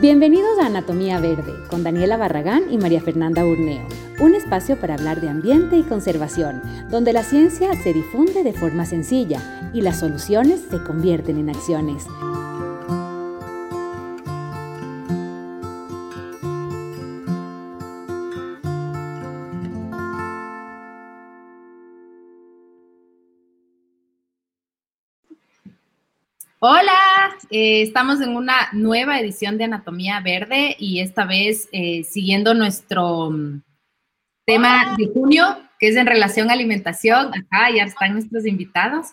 Bienvenidos a Anatomía Verde con Daniela Barragán y María Fernanda Urneo, un espacio para hablar de ambiente y conservación, donde la ciencia se difunde de forma sencilla y las soluciones se convierten en acciones. Hola, eh, estamos en una nueva edición de Anatomía Verde y esta vez eh, siguiendo nuestro mm, tema de junio, que es en relación a alimentación. Acá ya están nuestros invitados.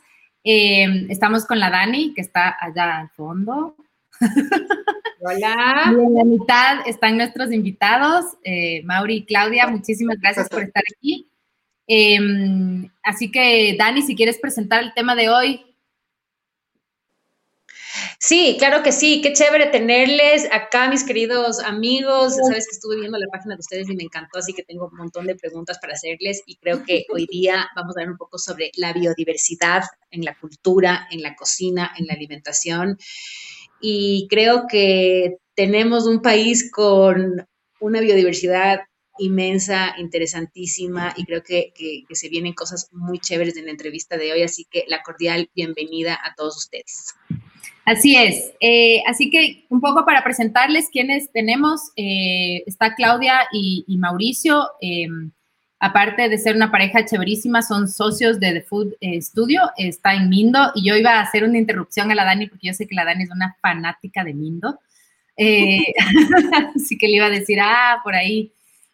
Eh, estamos con la Dani, que está allá al fondo. Hola. Y en la mitad están nuestros invitados, Mauri y Claudia. Muchísimas gracias por estar aquí. así que, Dani, si quieres presentar el tema de hoy, Sí, claro que sí, qué chévere tenerles acá, mis queridos amigos. Sabes que estuve viendo la página de ustedes y me encantó, así que tengo un montón de preguntas para hacerles y creo que hoy día vamos a ver un poco sobre la biodiversidad en la cultura, en la cocina, en la alimentación. Y creo que tenemos un país con una biodiversidad inmensa, interesantísima y creo que, que, que, se vienen cosas muy chéveres en la entrevista de hoy, así que la cordial bienvenida a todos ustedes. Así es. Eh, así que un poco para presentarles quiénes tenemos, eh, está Claudia y, Mauricio. Em, aparte de ser una pareja chéverísima, son socios de The Food eh, Studio, está en Mindo. Y yo iba a hacer una interrupción a la Dani porque yo sé que la Dani es una fanática de Mindo. así que le iba a decir, ah, por ahí.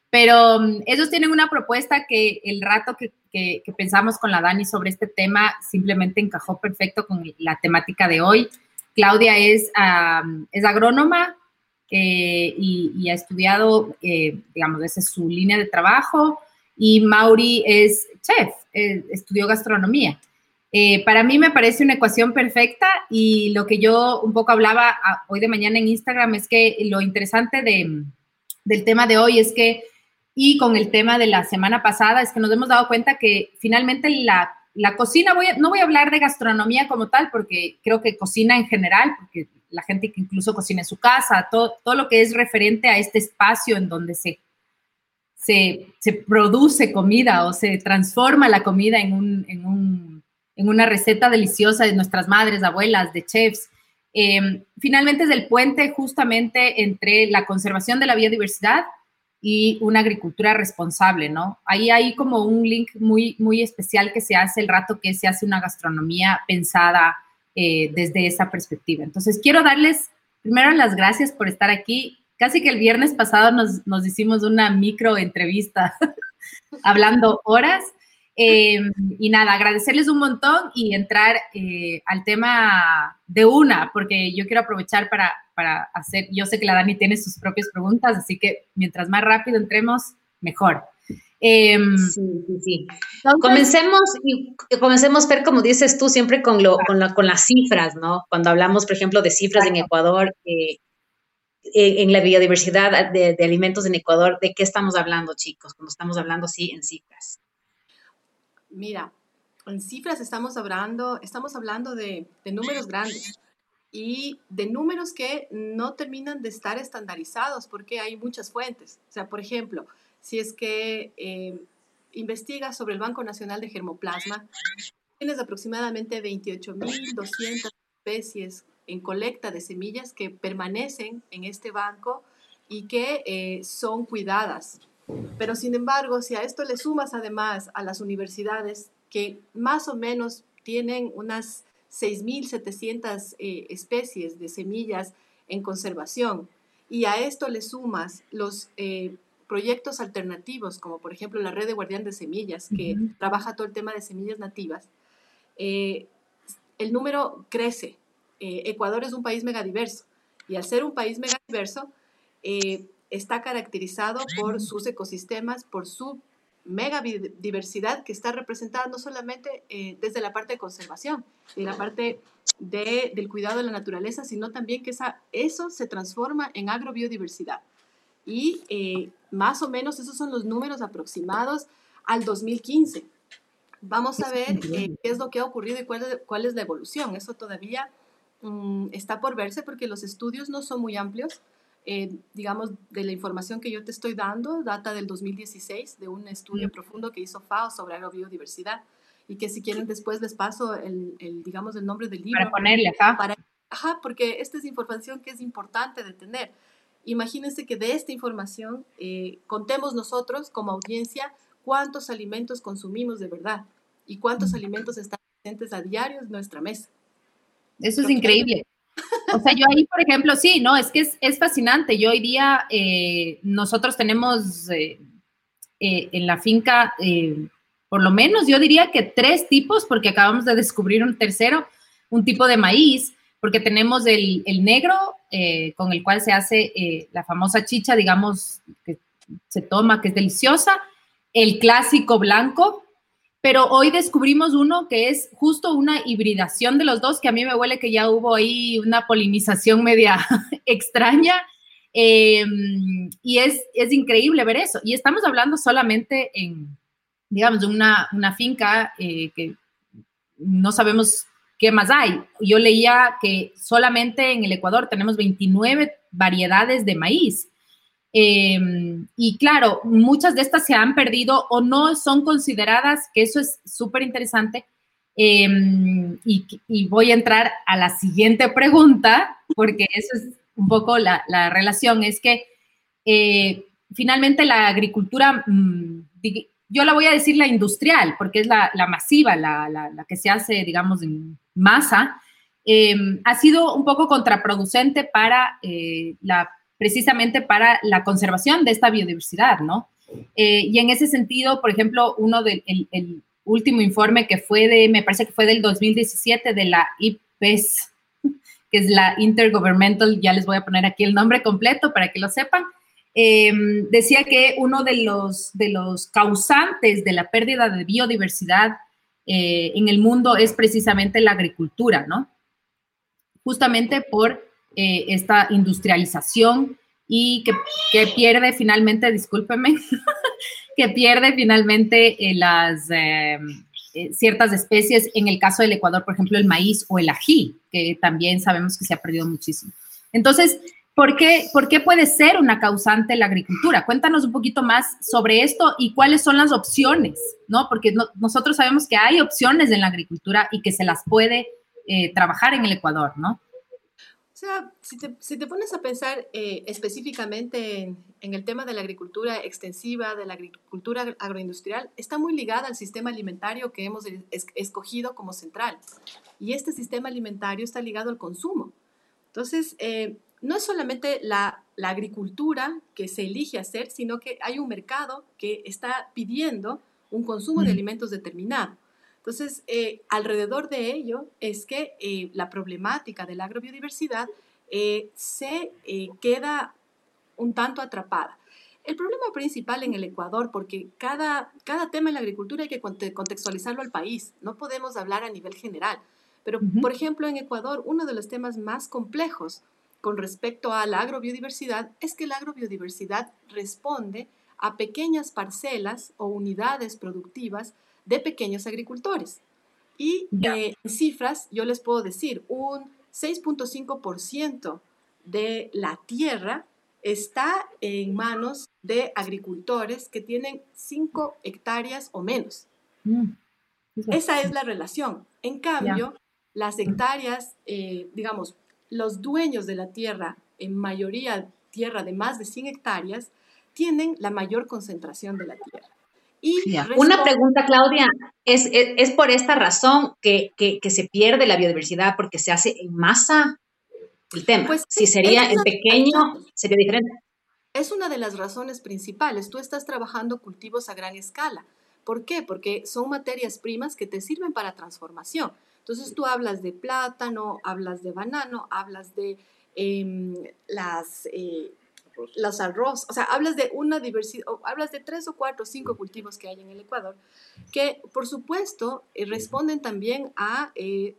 Pero um, ellos tienen una propuesta que el rato que, que pensamos con la Dani sobre este tema simplemente encajó perfecto con la temática de hoy. Claudia es, es agrónoma eh, y, ha estudiado, eh, digamos, esa es su línea de trabajo. Y Mauri es chef, eh, estudió gastronomía. para mí me parece una ecuación perfecta y lo que yo un poco hablaba ah, hoy de mañana en Instagram es que lo interesante de, del tema de hoy es que, y con el tema de la semana pasada, es que nos hemos dado cuenta que finalmente la la cocina, no voy a hablar de gastronomía como tal, porque creo que cocina en general, porque la gente que incluso cocina en su casa, todo, lo que es referente a este espacio en donde se, se, produce comida o se transforma la comida en, un, en, un, en una receta deliciosa de nuestras madres, abuelas, de chefs. Em, finalmente es el puente justamente entre la conservación de la biodiversidad y una agricultura responsable, ¿no? Ahí hay como un link muy, muy especial que se hace el rato que se hace una gastronomía pensada eh, desde esa perspectiva. Entonces, quiero darles primero las gracias por estar aquí. Casi que el viernes pasado nos, nos hicimos una micro entrevista hablando horas. Em, y nada, agradecerles un montón y entrar eh, al tema de una, porque yo quiero aprovechar para, para, hacer, yo sé que la Dani tiene sus propias preguntas, así que mientras más rápido entremos, mejor. Em, sí, sí, sí. comencemos, y comencemos, Fer, como dices tú, siempre con, lo, con, la, con las cifras, ¿no? Cuando hablamos, por ejemplo, de cifras en Ecuador, eh, en la biodiversidad de, de alimentos en Ecuador, ¿de qué estamos hablando, chicos? Cuando estamos hablando, sí, en cifras. Mira, en cifras estamos hablando, estamos hablando de, números grandes y de números que no terminan de estar estandarizados porque hay muchas fuentes. O sea, por ejemplo, si es que eh, investigas sobre el Banco Nacional de Germoplasma, tienes aproximadamente 28.200 especies en colecta de semillas que permanecen en este banco y que eh, son cuidadas pero sin embargo, si a esto le sumas además a las universidades que más o menos tienen unas 6.700 eh, especies de semillas en conservación, y a esto le sumas los eh, proyectos alternativos, como por ejemplo la red de guardián de semillas, que trabaja todo el tema de semillas nativas, eh, el número crece. Ecuador es un país megadiverso, y al ser un país megadiverso, está caracterizado por sus ecosistemas, por su mega diversidad que está representada no solamente eh, desde la parte de conservación, de la parte de, del cuidado de la naturaleza, sino también que esa, eso se transforma en agrobiodiversidad. Y eh, más o menos esos son los números aproximados al 2015. Vamos a ver eh, qué es lo que ha ocurrido y cuál es, cuál es la evolución. Eso todavía mm, está por verse porque los estudios no son muy amplios eh, digamos, de la información que yo te estoy dando, data del 2016, de un estudio Mm. profundo que hizo FAO sobre agrobiodiversidad, y que si quieren después les paso el, el, digamos, el nombre del libro. Para ponerle acá. Para, ajá, porque esta es información que es importante de tener. Imagínense que de esta información eh, contemos nosotros como audiencia cuántos alimentos consumimos de verdad y cuántos alimentos están presentes a diario en nuestra mesa. Eso es increíble. O sea, yo ahí, por ejemplo, sí, no, es que es, es fascinante. Yo hoy día, eh, nosotros tenemos eh, eh, en la finca, eh, por lo menos yo diría que tres tipos, porque acabamos de descubrir un tercero, un tipo de maíz, porque tenemos el, el negro, eh, con el cual se hace eh, la famosa chicha, digamos, que se toma, que es deliciosa, el clásico blanco, pero hoy descubrimos uno que es justo una hibridación de los dos, que a mí me huele que ya hubo ahí una polinización media extraña. Eh, y es, es increíble ver eso. Y estamos hablando solamente en, digamos, una, una finca eh, que no sabemos qué más hay. Yo leía que solamente en el Ecuador tenemos 29 variedades de maíz. Eh, y claro, muchas de estas se han perdido o no son consideradas, que eso es súper interesante. Eh, y, voy a entrar a la siguiente pregunta, porque eso es un poco la, la relación, es que eh, finalmente la agricultura, mmm, yo la voy a decir la industrial, porque es la, masiva, la, que se hace, digamos, en masa, eh, ha sido un poco contraproducente para eh, la precisamente para la conservación de esta biodiversidad, ¿no? Eh, y en ese sentido, por ejemplo, uno del el, último informe que fue de, me parece que fue del 2017 de la IPES, que es la Intergovernmental, ya les voy a poner aquí el nombre completo para que lo sepan, eh, decía que uno de los, de los causantes de la pérdida de biodiversidad eh, en el mundo es precisamente la agricultura, ¿no? Justamente por eh, esta industrialización y que, que, pierde finalmente, discúlpeme, que pierde finalmente eh, las eh, ciertas especies, en el caso del Ecuador, por ejemplo, el maíz o el ají, que también sabemos que se ha perdido muchísimo. Entonces, ¿por qué, ¿por qué puede ser una causante la agricultura? Cuéntanos un poquito más sobre esto y cuáles son las opciones, ¿no? Porque no, nosotros sabemos que hay opciones en la agricultura y que se las puede trabajar en el Ecuador, ¿no? O sea, si te, si te pones a pensar eh, específicamente en, en, el tema de la agricultura extensiva, de la agricultura agroindustrial, está muy ligada al sistema alimentario que hemos es, escogido como central. Y este sistema alimentario está ligado al consumo. Entonces, eh, no es solamente la, la, agricultura que se elige hacer, sino que hay un mercado que está pidiendo un consumo de alimentos determinado. Entonces, eh, alrededor de ello es que eh, la problemática de la agrobiodiversidad eh, se queda un tanto atrapada. El problema principal en el Ecuador, porque cada, cada tema en la agricultura hay que contextualizarlo al país, no podemos hablar a nivel general, pero uh -huh. por ejemplo en Ecuador uno de los temas más complejos con respecto a la agrobiodiversidad es que la agrobiodiversidad responde a pequeñas parcelas o unidades productivas de pequeños agricultores. Y eh, en cifras, yo les puedo decir, un 6.5% de la tierra está en manos de agricultores que tienen 5 hectáreas o menos. Mm. Esa es la relación. En cambio, yeah. las hectáreas, eh, digamos, los dueños de la tierra, en mayoría tierra de más de 100 hectáreas, tienen la mayor concentración de la tierra. Y yeah. Una pregunta, Claudia, ¿es, es, es por esta razón que, que, que, se pierde la biodiversidad porque se hace en masa el tema? Pues, si sería en pequeño, sería diferente. Es una de las razones principales. Tú estás trabajando cultivos a gran escala. ¿Por qué? Porque son materias primas que te sirven para transformación. Entonces tú hablas de plátano, hablas de banano, hablas de eh, las... Eh, los arroz, o sea, hablas de una diversidad, hablas de tres o cuatro o cinco cultivos que hay en el Ecuador, que por supuesto eh, responden también a eh,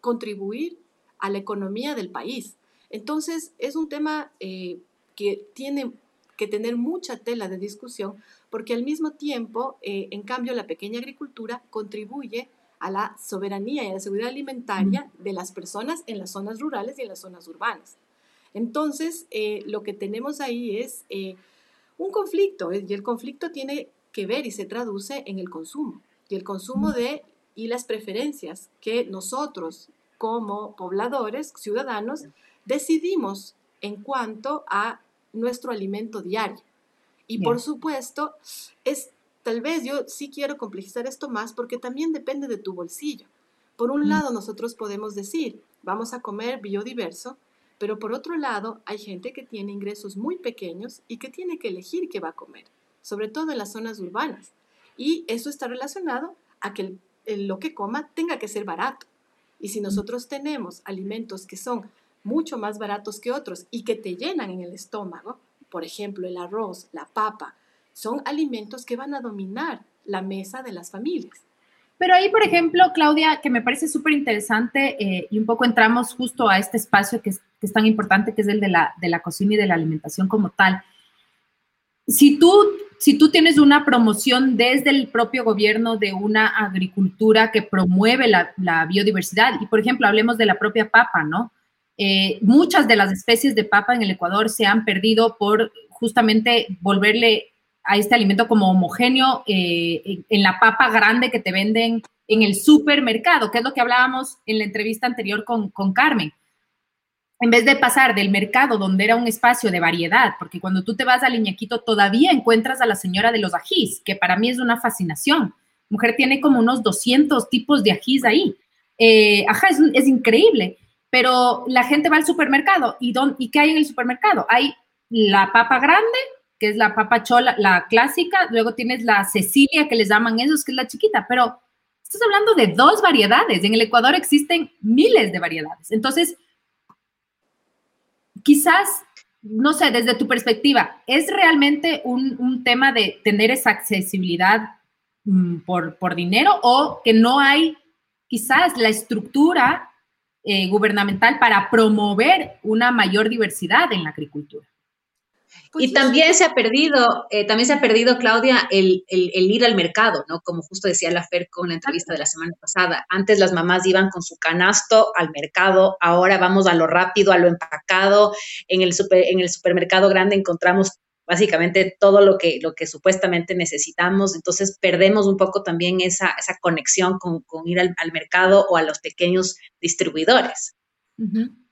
contribuir a la economía del país. Entonces, es un tema eh, que tiene que tener mucha tela de discusión, porque al mismo tiempo, en cambio, la pequeña agricultura contribuye a la soberanía y a la seguridad alimentaria de las personas en las zonas rurales y en las zonas urbanas. Entonces, eh, lo que tenemos ahí es eh, un conflicto, y el conflicto tiene que ver y se traduce en el consumo, y el consumo de y las preferencias que nosotros como pobladores, ciudadanos, decidimos en cuanto a nuestro alimento diario. Y por supuesto, es tal vez yo sí quiero complejizar esto más porque también depende de tu bolsillo. Por un lado, nosotros podemos decir, vamos a comer biodiverso, pero por otro lado, hay gente que tiene ingresos muy pequeños y que tiene que elegir qué va a comer, sobre todo en las zonas urbanas. Y eso está relacionado a que lo que coma tenga que ser barato. Y si nosotros tenemos alimentos que son mucho más baratos que otros y que te llenan en el estómago, por ejemplo, el arroz, la papa, son alimentos que van a dominar la mesa de las familias. Pero ahí, por ejemplo, Claudia, que me parece súper interesante eh, y un poco entramos justo a este espacio que es, tan importante, que es el de la, de la cocina y de la alimentación como tal. Si tú, si tú tienes una promoción desde el propio gobierno de una agricultura que promueve la, la biodiversidad, y por ejemplo, hablemos de la propia papa, ¿no? Eh, muchas de las especies de papa en el Ecuador se han perdido por justamente volverle a este alimento como homogéneo eh, en, la papa grande que te venden en el supermercado, que es lo que hablábamos en la entrevista anterior con, con Carmen. En vez de pasar del mercado donde era un espacio de variedad, porque cuando tú te vas al Iñaquito todavía encuentras a la señora de los ajís, que para mí es una fascinación. Mujer tiene como unos 200 tipos de ajís ahí. Eh, ajá, es, increíble pero la gente va al supermercado y, ¿y qué hay en el supermercado? Hay la papa grande, que es la papa chola, la clásica, luego tienes la Cecilia, que les llaman esos, que es la chiquita, pero estás hablando de dos variedades. En el Ecuador existen miles de variedades. Entonces, quizás, no sé, desde tu perspectiva, ¿es realmente un, tema de tener esa accesibilidad mm, por, por dinero o que no hay quizás la estructura eh, gubernamental para promover una mayor diversidad en la agricultura. Pues y también se ha perdido, eh, también se ha perdido, Claudia, el, ir al mercado, ¿no? Como justo decía la Fer con la entrevista de la semana pasada. Antes las mamás iban con su canasto al mercado, ahora vamos a lo rápido, a lo empacado. En el, en el supermercado grande encontramos básicamente todo lo que, lo que supuestamente necesitamos. Entonces perdemos un poco también esa, esa conexión con, con ir al, mercado o a los pequeños distribuidores.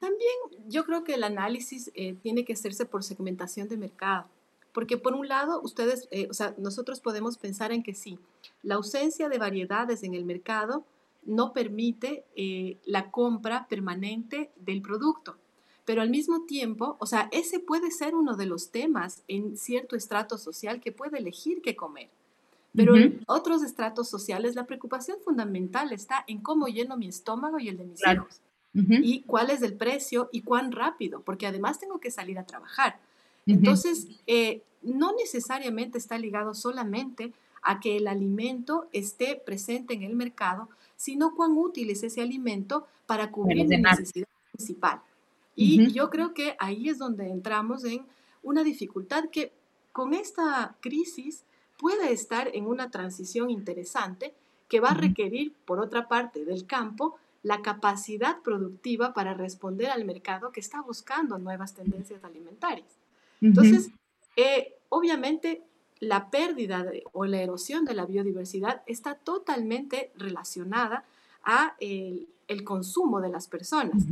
También yo creo que el análisis eh, tiene que hacerse por segmentación de mercado. Porque por un lado, ustedes, eh, o sea, nosotros podemos pensar en que sí, la ausencia de variedades en el mercado no permite eh, la compra permanente del producto pero al mismo tiempo, o sea, ese puede ser uno de los temas en cierto estrato social que puede elegir qué comer. Pero en otros estratos sociales la preocupación fundamental está en cómo lleno mi estómago y el de mis hijos. Y cuál es el precio y cuán rápido, porque además tengo que salir a trabajar. Entonces, eh, no necesariamente está ligado solamente a que el alimento esté presente en el mercado, sino cuán útil es ese alimento para cubrir mi necesidad principal. Y yo creo que ahí es donde entramos en una dificultad que con esta crisis puede estar en una transición interesante que va a requerir, por otra parte, del campo, la capacidad productiva para responder al mercado que está buscando nuevas tendencias alimentarias. Entonces, eh, obviamente, la pérdida o la erosión de la biodiversidad está totalmente relacionada a el, el consumo de las personas.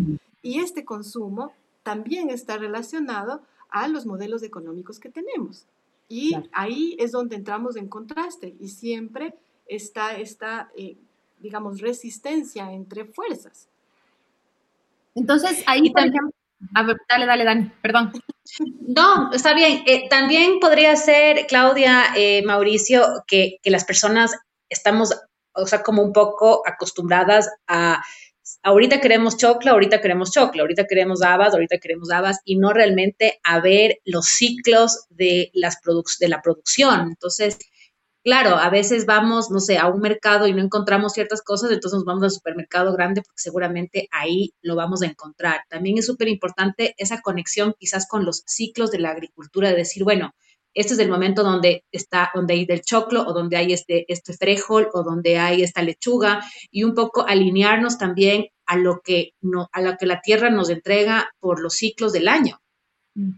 Y este consumo también está relacionado a los modelos económicos que tenemos. Y ahí es donde entramos en contraste y siempre está esta, eh, digamos, resistencia entre fuerzas. Entonces, ahí, también a ver, dale, dale, Dani, perdón. No, está bien. Eh, también podría ser, Claudia, eh, Mauricio, que, que las personas estamos, o sea, como un poco acostumbradas a ahorita queremos choclo, ahorita queremos choclo, ahorita queremos habas, ahorita queremos habas, y no realmente a ver los ciclos de, las de la producción. Entonces, claro, a veces vamos, no sé, a un mercado y no encontramos ciertas cosas, entonces nos vamos al supermercado grande porque seguramente ahí lo vamos a encontrar. También es súper importante esa conexión quizás con los ciclos de la agricultura, de decir, bueno, este es el momento donde está, donde hay del choclo o donde hay este, este frijol o donde hay esta lechuga y un poco alinearnos también a lo que, no, a lo que la tierra nos entrega por los ciclos del año. Mm.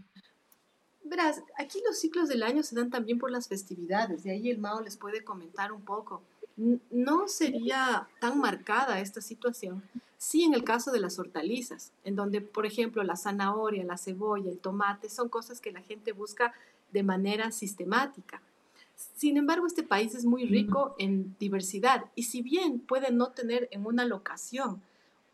Verás, aquí los ciclos del año se dan también por las festividades, de ahí el Mao les puede comentar un poco. No sería tan marcada esta situación si en el caso de las hortalizas, en donde, por ejemplo, la zanahoria, la cebolla, el tomate son cosas que la gente busca de manera sistemática. Sin embargo, este país es muy rico en diversidad y si bien puede no tener en una locación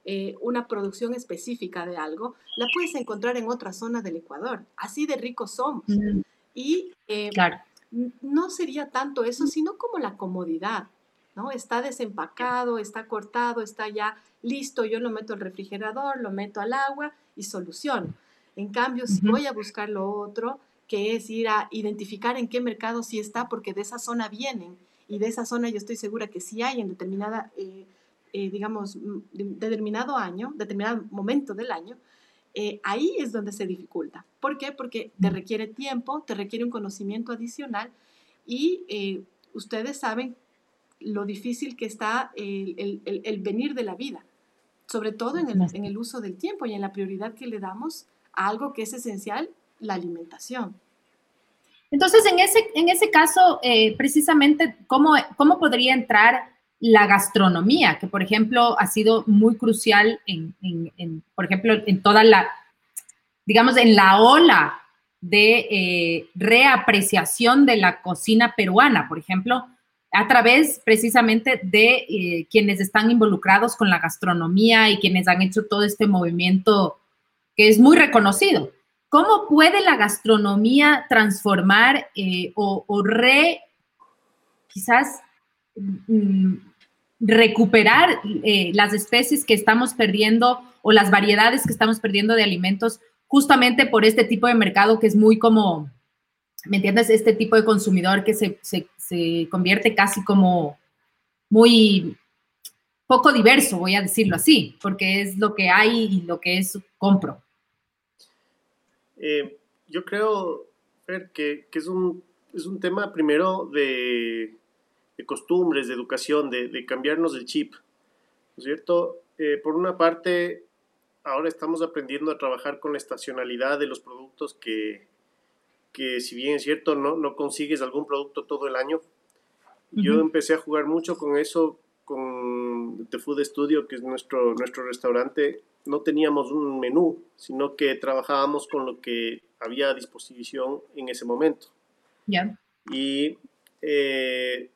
eh, una producción específica de algo, la puedes encontrar en otra zona del Ecuador. Así de ricos somos. Y eh, no sería tanto eso, sino como la comodidad. ¿no? Está desempacado, está cortado, está ya listo, yo lo meto al refrigerador, lo meto al agua y solución. En cambio, si voy a buscar lo otro, que es ir a identificar en qué mercado sí está, porque de esa zona vienen y de esa zona yo estoy segura que sí hay en determinada, eh, eh, digamos, determinado año, determinado momento del año, eh, ahí es donde se dificulta. ¿Por qué? Porque te requiere tiempo, te requiere un conocimiento adicional y ustedes saben lo difícil que está el, el, el, venir de la vida, sobre todo en el, en el uso del tiempo y en la prioridad que le damos a algo que es esencial la alimentación. Entonces, en ese, en ese caso, eh, precisamente, ¿cómo, ¿cómo podría entrar la gastronomía? Que, por ejemplo, ha sido muy crucial en, en, por ejemplo, en toda la, digamos, en la ola de eh, reapreciación de la cocina peruana, por ejemplo, a través precisamente de eh, quienes están involucrados con la gastronomía y quienes han hecho todo este movimiento que es muy reconocido. ¿Cómo puede la gastronomía transformar eh, o, re, quizás, mm, recuperar eh, las especies que estamos perdiendo o las variedades que estamos perdiendo de alimentos justamente por este tipo de mercado que es muy como, ¿me entiendes? Este tipo de consumidor que se, se convierte casi como muy poco diverso, voy a decirlo así, porque es lo que hay y lo que es compro. Eh, yo creo, Fer, que, que, es, un, es un tema primero de, de costumbres, de educación, de, de, cambiarnos el chip, ¿no es cierto? Eh, por una parte, ahora estamos aprendiendo a trabajar con la estacionalidad de los productos que, que si bien es cierto, no, no consigues algún producto todo el año. Yo empecé a jugar mucho con eso, con The Food Studio, que es nuestro, nuestro restaurante, no teníamos un menú, sino que trabajábamos con lo que había a disposición en ese momento. Ya. Y eh,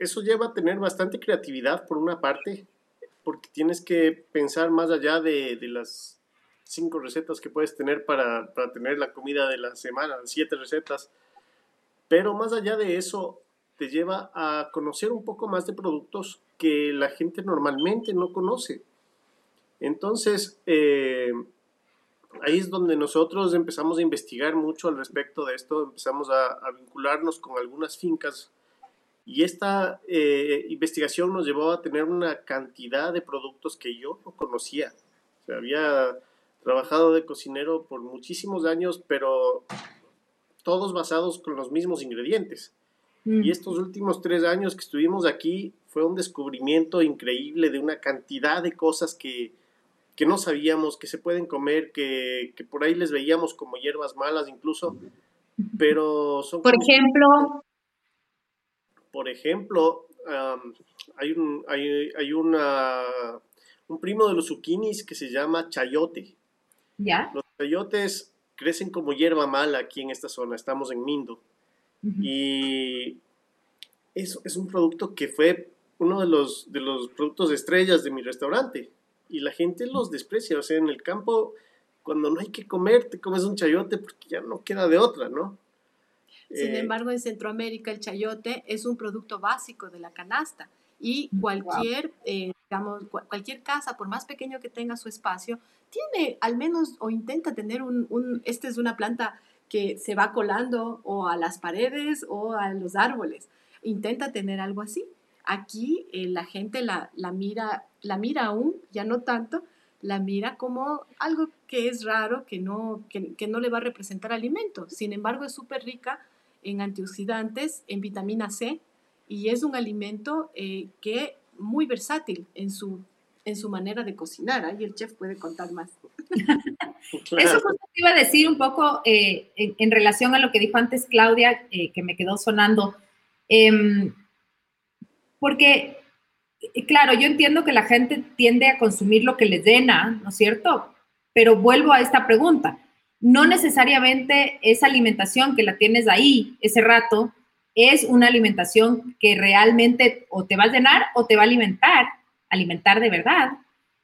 eso lleva a tener bastante creatividad por una parte, porque tienes que pensar más allá de, de las cinco recetas que puedes tener para, para, tener la comida de la semana, siete recetas. Pero más allá de eso, te lleva a conocer un poco más de productos que la gente normalmente no conoce. Entonces, eh, ahí es donde nosotros empezamos a investigar mucho al respecto de esto, empezamos a, vincularnos con algunas fincas y esta eh, investigación nos llevó a tener una cantidad de productos que yo no conocía. O había trabajado de cocinero por muchísimos años, pero todos basados con los mismos ingredientes. Mm. Y estos últimos tres años que estuvimos aquí fue un descubrimiento increíble de una cantidad de cosas que, que no sabíamos, que se pueden comer, que, que, por ahí les veíamos como hierbas malas incluso, pero son... Por ejemplo... Por ejemplo, hay, un, hay, hay una, un primo de los zucchinis que se llama chayote. ¿Ya? Los chayotes crecen como hierba mala aquí en esta zona, estamos en Mindo. Y eso es un producto que fue uno de los, de los productos estrellas de mi restaurante y la gente los desprecia. O sea, en el campo, cuando no hay que comer, te comes un chayote porque ya no queda de otra, ¿no? Sin eh, embargo, en Centroamérica el chayote es un producto básico de la canasta y cualquier, eh, digamos, cualquier casa, por más pequeño que tenga su espacio, tiene al menos o intenta tener un, un, esta es una planta que se va colando o a las paredes o a los árboles. Intenta tener algo así. Aquí eh, la gente la, la, mira, la mira aún, ya no tanto, la mira como algo que es raro, que no, que, que no le va a representar alimento. Sin embargo, es súper rica en antioxidantes, en vitamina C, y es un alimento eh, que muy versátil en su, en su manera de cocinar. Ahí el chef puede contar más. Eso justo te iba a decir un poco eh, en, relación a lo que dijo antes Claudia, eh, que me quedó sonando. Em, porque, claro, yo entiendo que la gente tiende a consumir lo que les llena, ¿no es cierto? Pero vuelvo a esta pregunta. No necesariamente esa alimentación que la tienes ahí ese rato es una alimentación que realmente o te va a llenar o te va a alimentar, alimentar de verdad.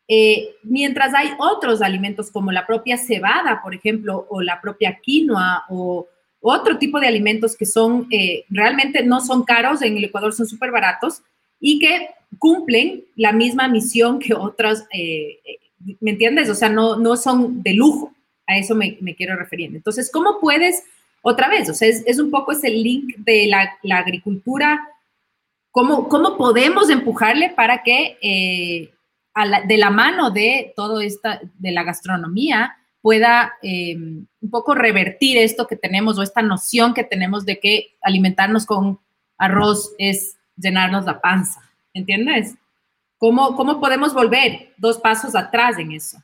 Eh, mientras hay otros alimentos como la propia cebada, por ejemplo, o la propia quinoa o otro tipo de alimentos que son eh, realmente no son caros, en el Ecuador son súper baratos y que cumplen la misma misión que otros, eh, ¿me entiendes? O sea, no, no son de lujo, a eso me, me quiero referir. Entonces, ¿cómo puedes otra vez, o sea, es, un poco ese link de la, agricultura, ¿cómo, ¿cómo, podemos empujarle para que eh, de la mano de todo esta, de la gastronomía, pueda em, un poco revertir esto que tenemos o esta noción que tenemos de que alimentarnos con arroz es llenarnos la panza, ¿entiendes? ¿Cómo, cómo podemos volver dos pasos atrás en eso?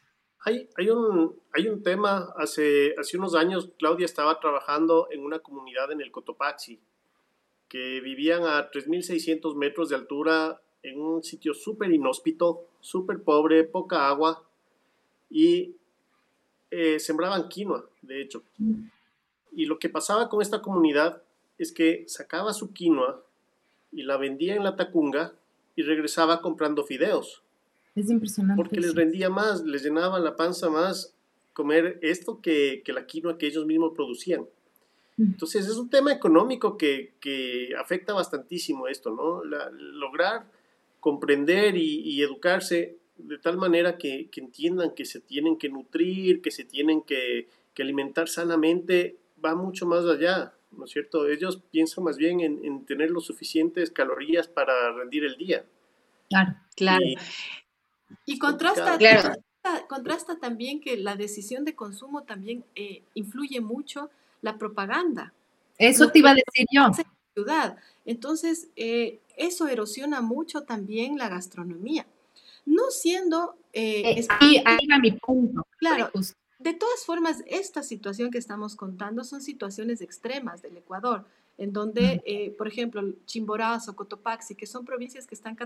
Hay, hay, un, hay un tema, hace, hace unos años Claudia estaba trabajando en una comunidad en el Cotopaxi, que vivían a 3.600 metros de altura en un sitio súper inhóspito, súper pobre, poca agua, y eh, sembraban quinoa, de hecho. Y lo que pasaba con esta comunidad es que sacaba su quinoa y la vendía en la tacunga y regresaba comprando fideos. Es impresionante. Porque les rendía más, les llenaba la panza más comer esto que, que la quinoa que ellos mismos producían. Entonces es un tema económico que, que afecta bastantísimo esto, ¿no? lograr comprender y, y, educarse de tal manera que, que, entiendan que se tienen que nutrir, que se tienen que, que, alimentar sanamente, va mucho más allá, ¿no es cierto? Ellos piensan más bien en, en tener los suficientes calorías para rendir el día. Claro, claro. Y contrasta, contrasta, también que la decisión de consumo también eh, influye mucho la propaganda. Eso te iba a decir yo. Ciudad. Entonces, eh, eso erosiona mucho también la gastronomía. No siendo... Eh, ahí, va mi punto. Claro. De todas formas, esta situación que estamos contando son situaciones extremas del Ecuador en donde, eh, por ejemplo, Chimborazo, Cotopaxi, que son provincias que están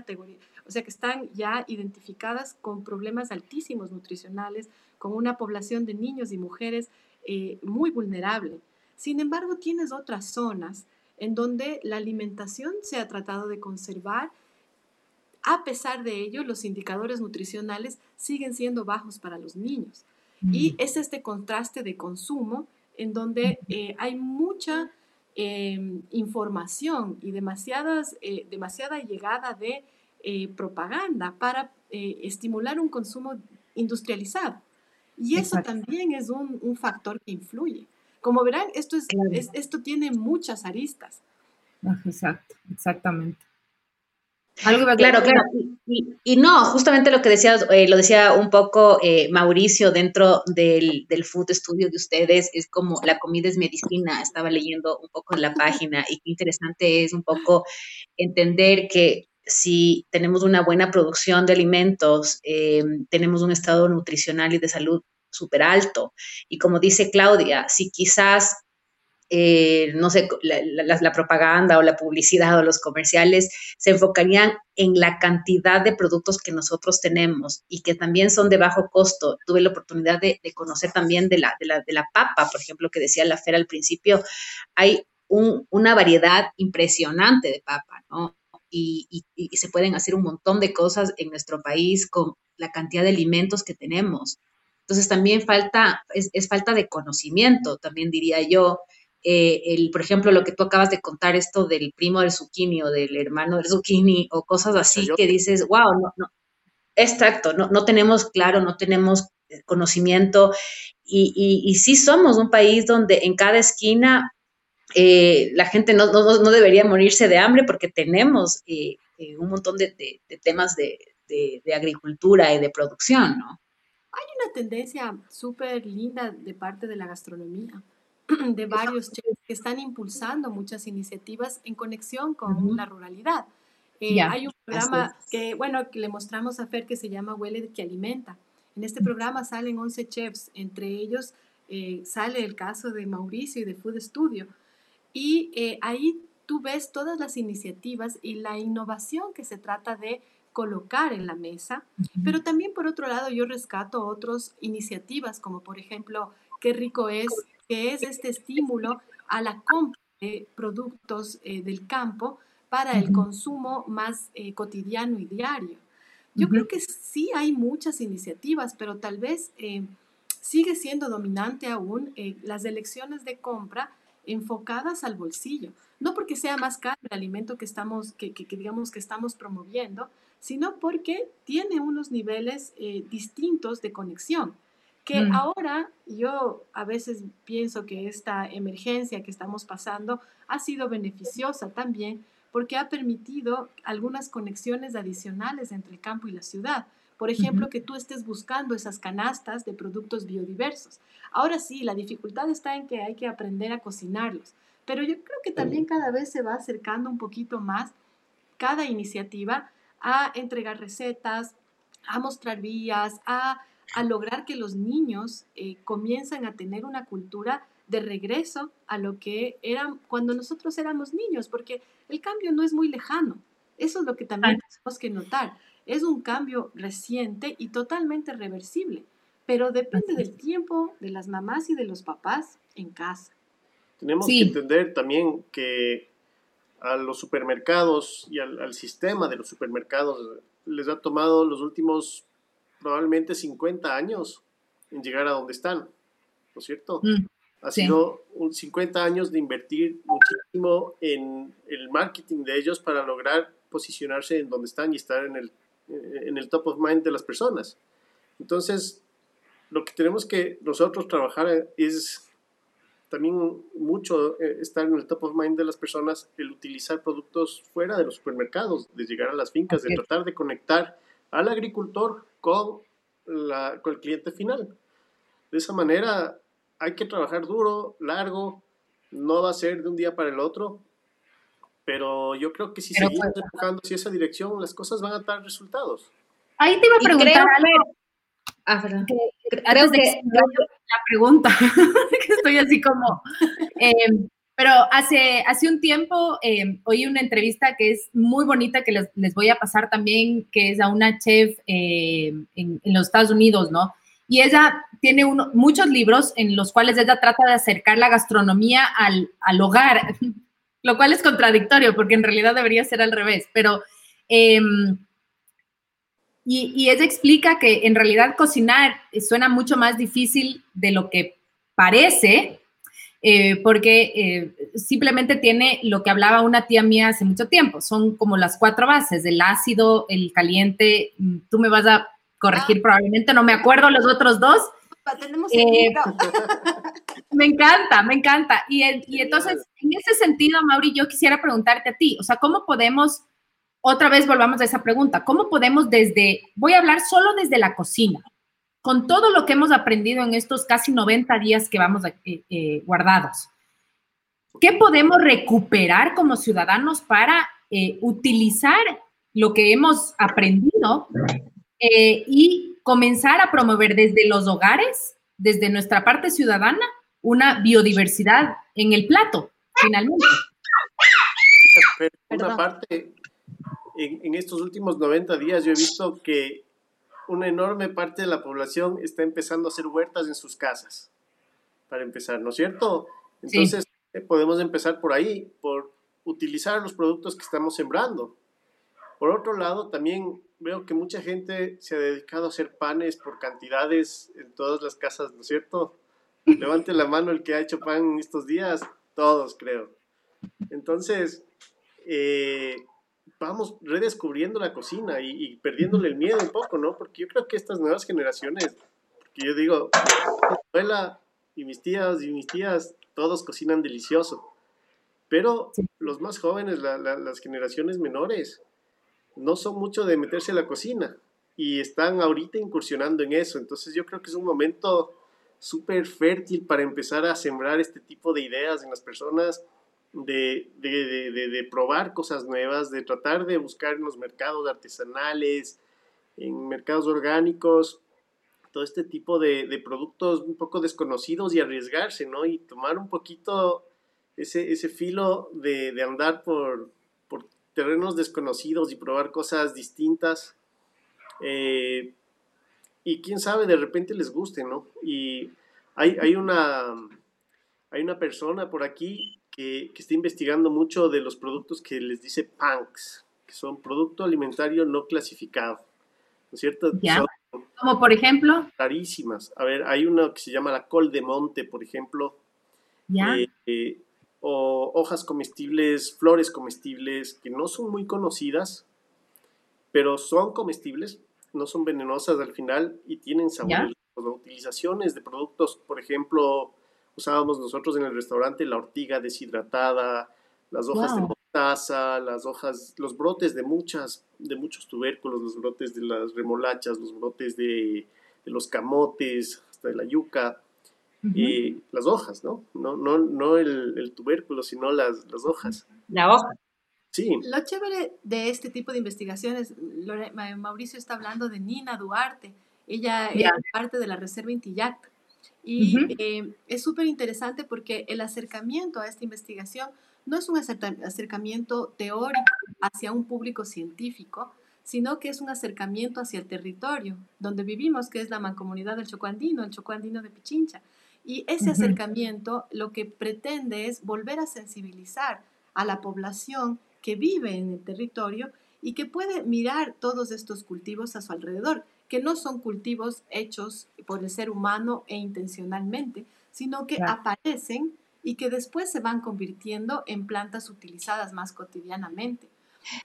o sea, que están ya identificadas con problemas altísimos nutricionales, con una población de niños y mujeres eh, muy vulnerable. Sin embargo, tienes otras zonas en donde la alimentación se ha tratado de conservar. A pesar de ello, los indicadores nutricionales siguen siendo bajos para los niños. Y es este contraste de consumo en donde eh, hay mucha Em, información y demasiadas, eh, demasiada llegada de eh, propaganda para estimular un consumo industrializado. Y eso también es un, factor que influye. Como verán, esto, es, esto tiene muchas aristas. Exacto, exactamente claro, claro. Y, no, justamente lo que decía, eh, lo decía un poco eh, Mauricio dentro del, del, Food Studio de ustedes, es como la comida es medicina. Estaba leyendo un poco en la página y qué interesante es un poco entender que si tenemos una buena producción de alimentos, eh, tenemos un estado nutricional y de salud súper alto. Y como dice Claudia, si quizás eh, no sé, la, propaganda o la publicidad o los comerciales se enfocarían en la cantidad de productos que nosotros tenemos y que también son de bajo costo. Tuve la oportunidad de, conocer también de la, de la, de, la, papa, por ejemplo, que decía la Fera al principio. Hay una variedad impresionante de papa, ¿no? Y, se pueden hacer un montón de cosas en nuestro país con la cantidad de alimentos que tenemos. Entonces también falta, es, es falta de conocimiento, también diría yo, eh, el, por ejemplo, lo que tú acabas de contar, esto del primo del zucchini o del hermano del zucchini o cosas así que dices, wow, no, no, exacto, no, no tenemos claro, no tenemos eh, conocimiento. Y, y, sí somos un país donde en cada esquina eh, la gente no, no, no, debería morirse de hambre porque tenemos un montón de, de, temas de, de, agricultura y de producción, ¿no? Hay una tendencia súper linda de parte de la gastronomía de varios chefs que están impulsando muchas iniciativas en conexión con la ruralidad. Eh, hay un programa que, bueno, que le mostramos a Fer que se llama Huele que alimenta. En este programa salen 11 chefs, entre ellos eh, sale el caso de Mauricio y de Food Studio. Y eh, ahí tú ves todas las iniciativas y la innovación que se trata de colocar en la mesa, pero también por otro lado yo rescato otras iniciativas como por ejemplo qué rico es, que es este estímulo a la compra de productos eh, del campo para el consumo más eh, cotidiano y diario. Yo creo que sí hay muchas iniciativas, pero tal vez eh, sigue siendo dominante aún las elecciones de compra enfocadas al bolsillo. No porque sea más caro el alimento que estamos, que, digamos que estamos promoviendo, sino porque tiene unos niveles distintos de conexión que mm. ahora yo a veces pienso que esta emergencia que estamos pasando ha sido beneficiosa también porque ha permitido algunas conexiones adicionales entre el campo y la ciudad. Por ejemplo, que tú estés buscando esas canastas de productos biodiversos. Ahora sí, la dificultad está en que hay que aprender a cocinarlos, pero yo creo que también cada vez se va acercando un poquito más cada iniciativa a entregar recetas, a mostrar vías, a a lograr que los niños eh, comiencen a tener una cultura de regreso a lo que eran cuando nosotros éramos niños, porque el cambio no es muy lejano. Eso es lo que también tenemos que notar. Es un cambio reciente y totalmente reversible, pero depende del tiempo de las mamás y de los papás en casa. Tenemos que entender también que a los supermercados y al, al sistema de los supermercados les ha tomado los últimos probablemente 50 años en llegar a donde están, ¿no es cierto? Mm, ha sido un 50 años de invertir muchísimo en el marketing de ellos para lograr posicionarse en donde están y estar en el, en el top of mind de las personas. Entonces, lo que tenemos que nosotros trabajar es también mucho eh, estar en el top of mind de las personas, el utilizar productos fuera de los supermercados, de llegar a las fincas, de tratar de conectar al agricultor con, la, con el cliente final. De esa manera hay que trabajar duro, largo, no va a ser de un día para el otro, pero yo creo que si seguimos pues, enfocando hacia esa dirección, las cosas van a dar resultados. Ahí te iba a preguntar algo. Ah, perdón. Creo que, la pregunta, que estoy así como, eh, pero hace, hace un tiempo eh, oí una entrevista que es muy bonita, que les, les, voy a pasar también, que es a una chef eh, en, en, los Estados Unidos, ¿no? Y ella tiene uno, muchos libros en los cuales ella trata de acercar la gastronomía al, al hogar, lo cual es contradictorio, porque en realidad debería ser al revés, pero... Eh, y, y ella explica que en realidad cocinar suena mucho más difícil de lo que parece, eh, porque eh, simplemente tiene lo que hablaba una tía mía hace mucho tiempo, son como las cuatro bases, el ácido, el caliente, mm, tú me vas a corregir ah. probablemente, no me acuerdo los otros dos. Eh, me encanta, me encanta. Y, y entonces, en ese sentido, Mauri, yo quisiera preguntarte a ti, o sea, ¿cómo podemos, otra vez volvamos a esa pregunta, ¿cómo podemos desde, voy a hablar solo desde la cocina, con todo lo que hemos aprendido en estos casi 90 días que vamos eh, eh, guardados, ¿qué podemos recuperar como ciudadanos para eh, utilizar lo que hemos aprendido y comenzar a promover desde los hogares, desde nuestra parte ciudadana, una biodiversidad en el plato, finalmente? una parte, en, en estos últimos 90 días yo he visto que una enorme parte de la población está empezando a hacer huertas en sus casas, para empezar, ¿no es cierto? Entonces, eh, podemos empezar por ahí, por utilizar los productos que estamos sembrando. Por otro lado, también veo que mucha gente se ha dedicado a hacer panes por cantidades en todas las casas, ¿no es cierto? Levante la mano el que ha hecho pan en estos días, todos creo. Entonces, eh, vamos redescubriendo la cocina y, perdiéndole el miedo un poco, ¿no? Porque yo creo que estas nuevas generaciones, porque yo digo, mi abuela y mis tías y mis tías, todos cocinan delicioso, pero los más jóvenes, las generaciones menores, no son mucho de meterse a la cocina y están ahorita incursionando en eso, entonces yo creo que es un momento súper fértil para empezar a sembrar este tipo de ideas en las personas de, de, de, de, probar cosas nuevas, de tratar de buscar en los mercados artesanales, en mercados orgánicos, todo este tipo de, productos un poco desconocidos y arriesgarse, ¿no? Y tomar un poquito ese, ese filo de, andar por, por, terrenos desconocidos y probar cosas distintas. Eh, y quién sabe, de repente les guste, ¿no? Y hay, hay, una, hay una persona por aquí que, que, está investigando mucho de los productos que les dice PANCs, que son producto alimentario no clasificado, ¿no es cierto? Como por ejemplo. Carísimas. A ver, hay una que se llama la col de monte, por ejemplo. Ya. Eh, eh, o hojas comestibles, flores comestibles, que no son muy conocidas, pero son comestibles, no son venenosas al final y tienen sabor. Utilizaciones de productos, por ejemplo, usábamos nosotros en el restaurante la ortiga deshidratada, las hojas de mostaza, las hojas, los brotes de muchas, de muchos tubérculos, los brotes de las remolachas, los brotes de, de los camotes, hasta de la yuca, y las hojas, ¿no? No, no, no el, el tubérculo, sino las, las hojas. La hoja. Sí. Lo chévere de este tipo de investigaciones, Mauricio está hablando de Nina Duarte, ella es parte de la Reserva Intillac. Y eh, es súper interesante porque el acercamiento a esta investigación no es un acercamiento teórico hacia un público científico, sino que es un acercamiento hacia el territorio donde vivimos, que es la mancomunidad del Chocoandino, el Chocoandino de Pichincha. Y ese acercamiento lo que pretende es volver a sensibilizar a la población que vive en el territorio y que puede mirar todos estos cultivos a su alrededor, que no son cultivos hechos por el ser humano e intencionalmente, sino que aparecen y que después se van convirtiendo en plantas utilizadas más cotidianamente.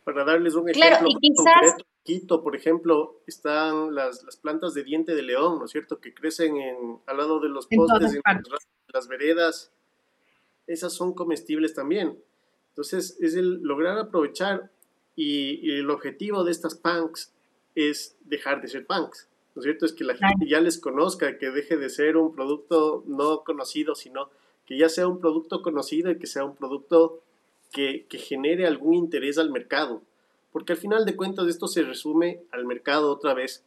Para darles un ejemplo concreto, Quito, por ejemplo, están las, las, plantas de diente de león, ¿no es cierto?, que crecen en, al lado de los postes, en las veredas. Esas son comestibles también. Entonces, es el lograr aprovechar y, y el objetivo de estas punks es dejar de ser punks. ¿No es cierto? Es que la gente ya les conozca, que deje de ser un producto no conocido, sino que ya sea un producto conocido y que sea un producto que, que genere algún interés al mercado porque al final de cuentas esto se resume al mercado otra vez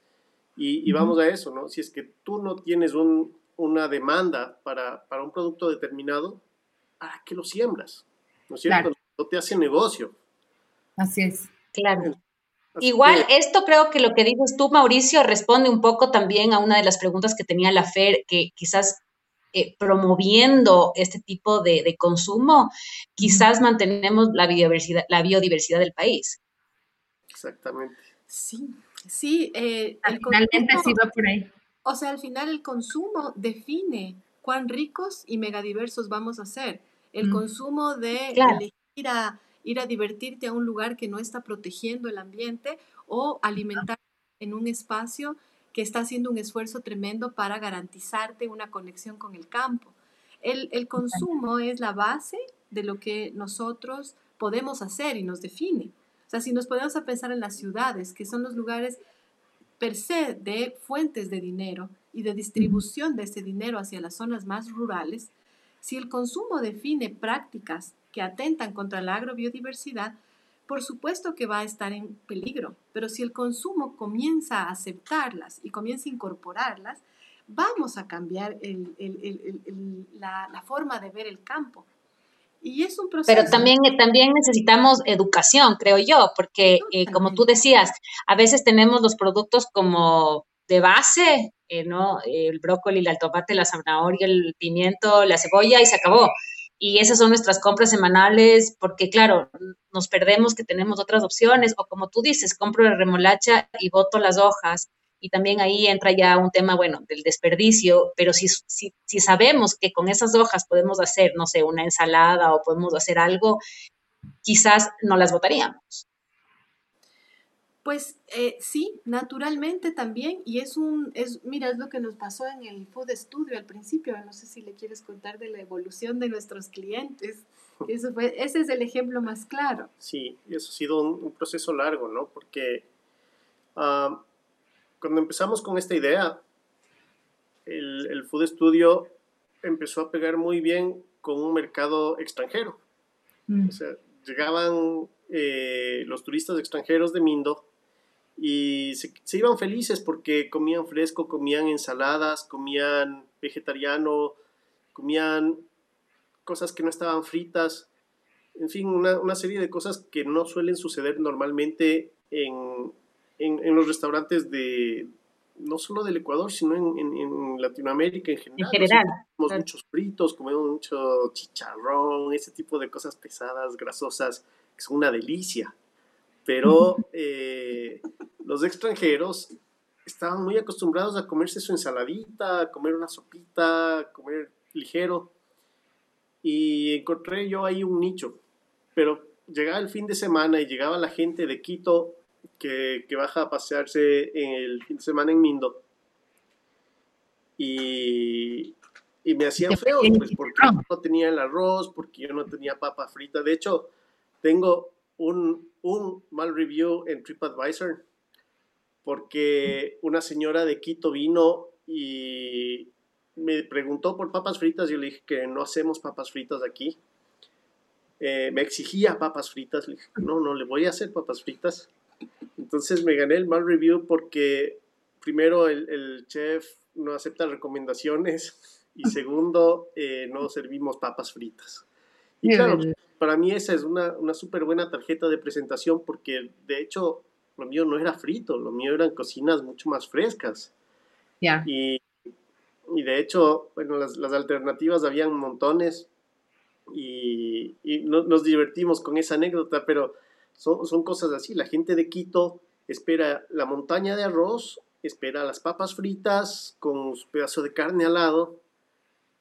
y, vamos a eso, ¿no? Si es que tú no tienes un, una demanda para, para, un producto determinado, ¿para qué lo siembras? ¿No es cierto? No te hace negocio. Así es. Claro. Igual, esto creo que lo que dices tú, Mauricio, responde un poco también a una de las preguntas que tenía la FER, que quizás eh, promoviendo este tipo de, de, consumo, quizás mantenemos la biodiversidad, la biodiversidad del país. Exactamente. Sí, sí. Eh, Finalmente sí va por ahí. O sea, al final el consumo define cuán ricos y megadiversos vamos a ser. El mm. consumo de elegir a, ir a divertirte a un lugar que no está protegiendo el ambiente o alimentar en un espacio que está haciendo un esfuerzo tremendo para garantizarte una conexión con el campo. El, el consumo es la base de lo que nosotros podemos hacer y nos define. O sea, si nos podemos a pensar en las ciudades, que son los lugares per se de fuentes de dinero y de distribución de ese dinero hacia las zonas más rurales, si el consumo define prácticas que atentan contra la agrobiodiversidad, por supuesto que va a estar en peligro, pero si el consumo comienza a aceptarlas y comienza a incorporarlas, vamos a cambiar la, la forma de ver el campo. Y es un proceso. Pero también, también necesitamos educación, creo yo, porque eh, como tú decías, a veces tenemos los productos como de base, eh, ¿no? El brócoli, el tomate, la zanahoria, el pimiento, la cebolla y se acabó. Y esas son nuestras compras semanales, porque claro, nos perdemos que tenemos otras opciones, o como tú dices, compro la remolacha y boto las hojas y también ahí entra ya un tema, bueno, del desperdicio, pero si, si, si, sabemos que con esas hojas podemos hacer, no sé, una ensalada o podemos hacer algo, quizás no las votaríamos. Pues eh, sí, naturalmente también, y es un, es, mira, es lo que nos pasó en el Food Studio al principio, no sé si le quieres contar de la evolución de nuestros clientes, eso fue, ese es el ejemplo más claro. Sí, y eso ha sido un, proceso largo, ¿no? Porque uh, cuando empezamos con esta idea, el, el Food Studio empezó a pegar muy bien con un mercado extranjero. Mm. O sea, llegaban eh, los turistas extranjeros de Mindo y se, iban felices porque comían fresco, comían ensaladas, comían vegetariano, comían cosas que no estaban fritas, en fin, una, serie de cosas que no suelen suceder normalmente en, los restaurantes de, no solo del Ecuador, sino en, Latinoamérica en general. En general. comemos muchos fritos, comemos mucho chicharrón, ese tipo de cosas pesadas, grasosas, que son una delicia. Pero eh, los extranjeros estaban muy acostumbrados a comerse su ensaladita, a comer una sopita, a comer ligero. Y encontré yo ahí un nicho. Pero llegaba el fin de semana y llegaba la gente de Quito que, que baja a pasearse en el fin de semana en Mindo. Y, y me hacían feo, pues, porque no tenía el arroz, porque yo no tenía papa frita. De hecho, tengo un, un mal review en TripAdvisor porque una señora de Quito vino y me preguntó por papas fritas. Yo le dije que no hacemos papas fritas aquí. Eh, me exigía papas fritas. Le dije, no, no le voy a hacer papas fritas. Entonces me gané el mal review porque primero el, el chef no acepta recomendaciones y segundo eh, no servimos papas fritas. Y claro, para mí esa es una, una súper buena tarjeta de presentación porque de hecho lo mío no era frito, lo mío eran cocinas mucho más frescas. Ya. Y, y, de hecho, bueno, las, las alternativas habían montones y, y nos divertimos con esa anécdota, pero son, son cosas así. La gente de Quito espera la montaña de arroz, espera las papas fritas con su pedazo de carne al lado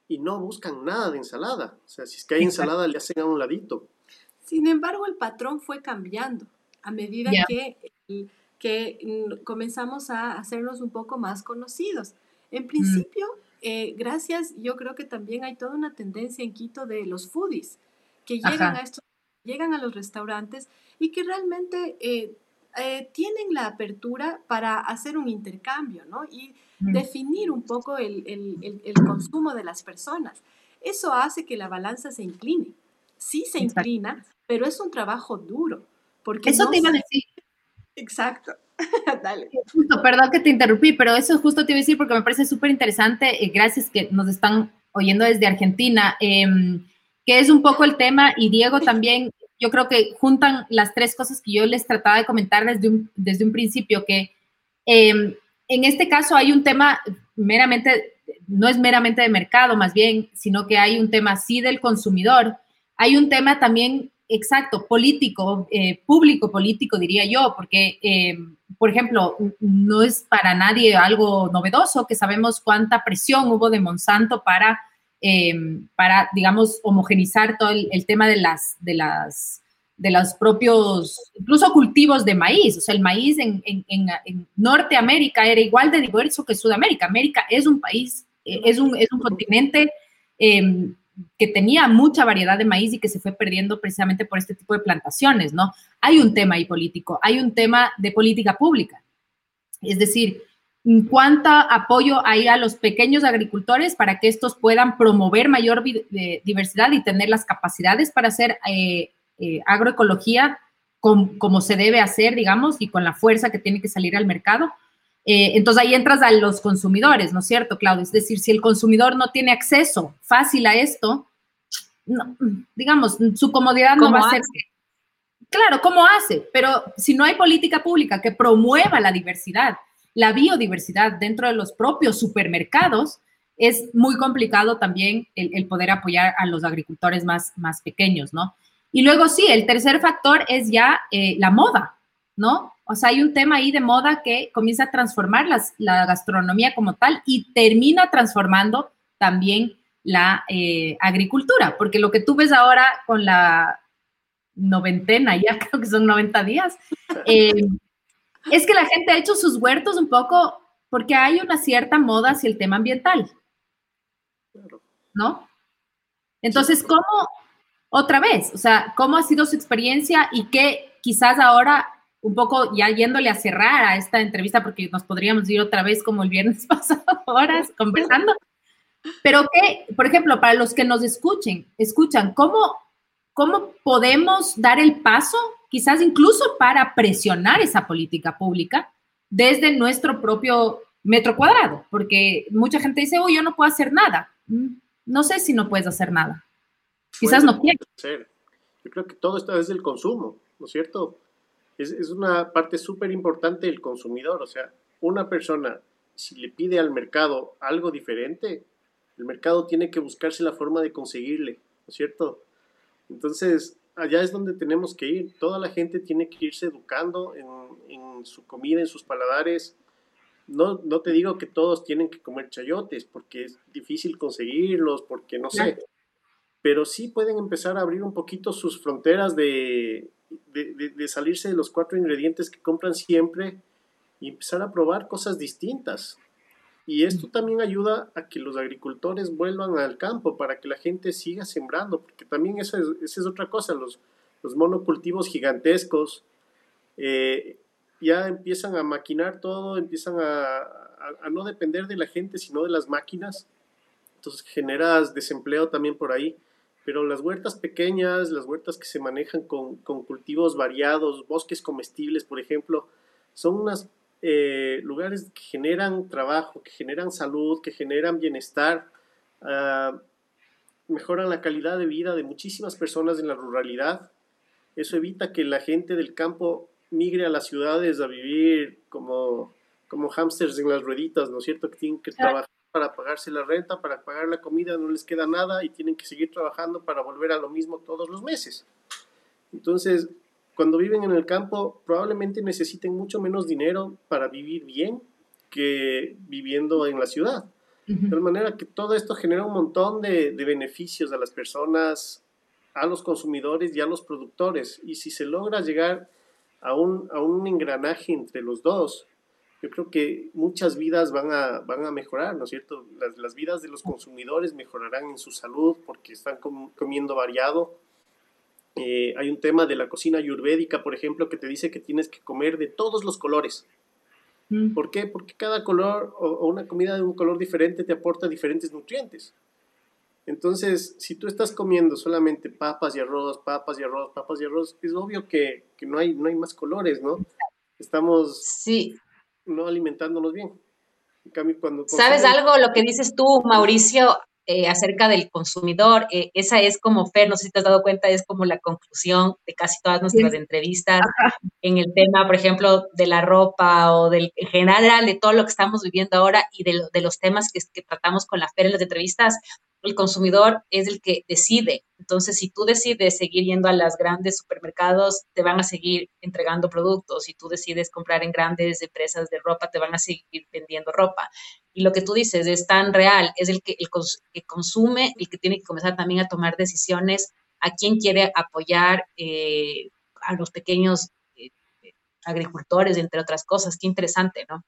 y no buscan nada de ensalada. O sea, si es que hay ensalada, le hacen a un ladito. Sin embargo, el patrón fue cambiando a medida que, que comenzamos a hacernos un poco más conocidos. En mm. principio, eh, gracias, yo creo que también hay toda una tendencia en Quito de los foodies que llegan a estos, llegan a los restaurantes y que realmente eh, eh, tienen la apertura para hacer un intercambio, ¿no? Y mm. Definir un poco el, el, el, consumo de las personas. Eso hace que la balanza se incline. Sí se inclina, pero es un trabajo duro. Porque eso te iba a decir. Exacto. Dale. Justo, perdón que te interrumpí, pero eso justo te iba a decir porque me parece súper interesante. Eh, gracias que nos están oyendo desde Argentina, em, que es un poco el tema, y Diego también, yo creo que juntan las tres cosas que yo les trataba de comentar desde un, desde un principio, que em, en este caso hay un tema meramente, no es meramente de mercado más bien, sino que hay un tema sí del consumidor, hay un tema también exacto, político, eh, público político, diría yo, porque, eh, por ejemplo, no es para nadie algo novedoso que sabemos cuánta presión hubo de Monsanto para, eh, para digamos, homogenizar todo el, tema de las, de las de los propios, incluso cultivos de maíz. O sea, el maíz en, en, Norteamérica era igual de diverso que Sudamérica. América es un país, es, un, es un continente que tenía mucha variedad de maíz y que se fue perdiendo precisamente por este tipo de plantaciones, ¿no? Hay un tema ahí político, hay un tema de política pública. Es decir, cuánto apoyo hay a los pequeños agricultores para que estos puedan promover mayor diversidad y tener las capacidades para hacer eh, eh, agroecología como se debe hacer, digamos, y con la fuerza que tiene que salir al mercado. Eh, entonces ahí entras a los consumidores, ¿no es cierto, Claudio? Es decir, si el consumidor no tiene acceso fácil a esto, digamos, su comodidad no va a ser... Claro, ¿cómo hace? Pero si no hay política pública que promueva la diversidad, la biodiversidad dentro de los propios supermercados, es muy complicado también el, poder apoyar a los agricultores más, más pequeños, ¿no? Y luego sí, el tercer factor es ya eh, la moda, ¿no? O sea, hay un tema ahí de moda que comienza a transformar la gastronomía como tal y termina transformando también la eh, agricultura, porque lo que tú ves ahora con la noventena, ya creo que son 90 días, eh, es que la gente ha hecho sus huertos un poco porque hay una cierta moda hacia el tema ambiental, ¿no? Entonces, ¿cómo, otra vez, o sea, cómo ha sido su experiencia y qué quizás ahora un poco ya yéndole a cerrar a esta entrevista, porque nos podríamos ir otra vez como el viernes pasado, horas conversando. Pero que, por ejemplo, para los que nos escuchen, escuchan, ¿cómo, ¿cómo podemos dar el paso, quizás incluso para presionar esa política pública desde nuestro propio metro cuadrado? Porque mucha gente dice, oh, yo no puedo hacer nada. Mm, no sé si no puedes hacer nada. Quizás no quieres. Yo creo que todo está desde el consumo, ¿no es cierto? Es, es una parte súper importante del consumidor. O sea, una persona, si le pide al mercado algo diferente, el mercado tiene que buscarse la forma de conseguirle, ¿no es cierto? Entonces, allá es donde tenemos que ir. Toda la gente tiene que irse educando en, en su comida, en sus paladares. No, no te digo que todos tienen que comer chayotes, porque es difícil conseguirlos, porque no sé. Pero sí pueden empezar a abrir un poquito sus fronteras de, de, de salirse de los cuatro ingredientes que compran siempre y empezar a probar cosas distintas. Y esto también ayuda a que los agricultores vuelvan al campo para que la gente siga sembrando, porque también esa es, esa es otra cosa, los, los monocultivos gigantescos eh, ya empiezan a maquinar todo, empiezan a, a, no depender de la gente, sino de las máquinas. Entonces generas desempleo también por ahí. Pero las huertas pequeñas, las huertas que se manejan con, con cultivos variados, bosques comestibles, por ejemplo, son unas eh, lugares que generan trabajo, que generan salud, que generan bienestar, uh, mejoran la calidad de vida de muchísimas personas en la ruralidad. Eso evita que la gente del campo migre a las ciudades a vivir como, como hámsters en las rueditas, ¿no es cierto? Que tienen que trabajar para pagarse la renta, para pagar la comida, no les queda nada y tienen que seguir trabajando para volver a lo mismo todos los meses. Entonces, cuando viven en el campo probablemente necesiten mucho menos dinero para vivir bien que viviendo en la ciudad. De tal manera que todo esto genera un montón de, de, beneficios a las personas, a los consumidores y a los productores. Y si se logra llegar a un, a un engranaje entre los dos, yo creo que muchas vidas van a, van a mejorar, ¿no es cierto? Las, las vidas de los consumidores mejorarán en su salud porque están comiendo variado, eh, hay un tema de la cocina ayurvédica, por ejemplo, que te dice que tienes que comer de todos los colores. Mm. ¿Por qué? Porque cada color o, una comida de un color diferente te aporta diferentes nutrientes. Entonces, si tú estás comiendo solamente papas y arroz, papas y arroz, papas y arroz, es obvio que, que no, hay, no hay más colores, ¿no? Estamos sí. No alimentándonos bien. En cambio, cuando ¿Sabes algo? Lo que dices tú, Mauricio, eh, acerca del consumidor. Eh, esa es como, Fer, no sé si te has dado cuenta, es como la conclusión de casi todas nuestras entrevistas en el tema, por ejemplo, de la ropa o del, en general de todo lo que estamos viviendo ahora y de, de los temas que, que, tratamos con la Fer en las entrevistas el consumidor es el que decide. Entonces, si tú decides seguir yendo a las grandes supermercados, te van a seguir entregando productos. Si tú decides comprar en grandes empresas de ropa, te van a seguir vendiendo ropa. Y lo que tú dices es tan real, es el que, consume, el que tiene que comenzar también a tomar decisiones a quién quiere apoyar eh, a los pequeños eh, agricultores, entre otras cosas. Qué interesante, ¿no?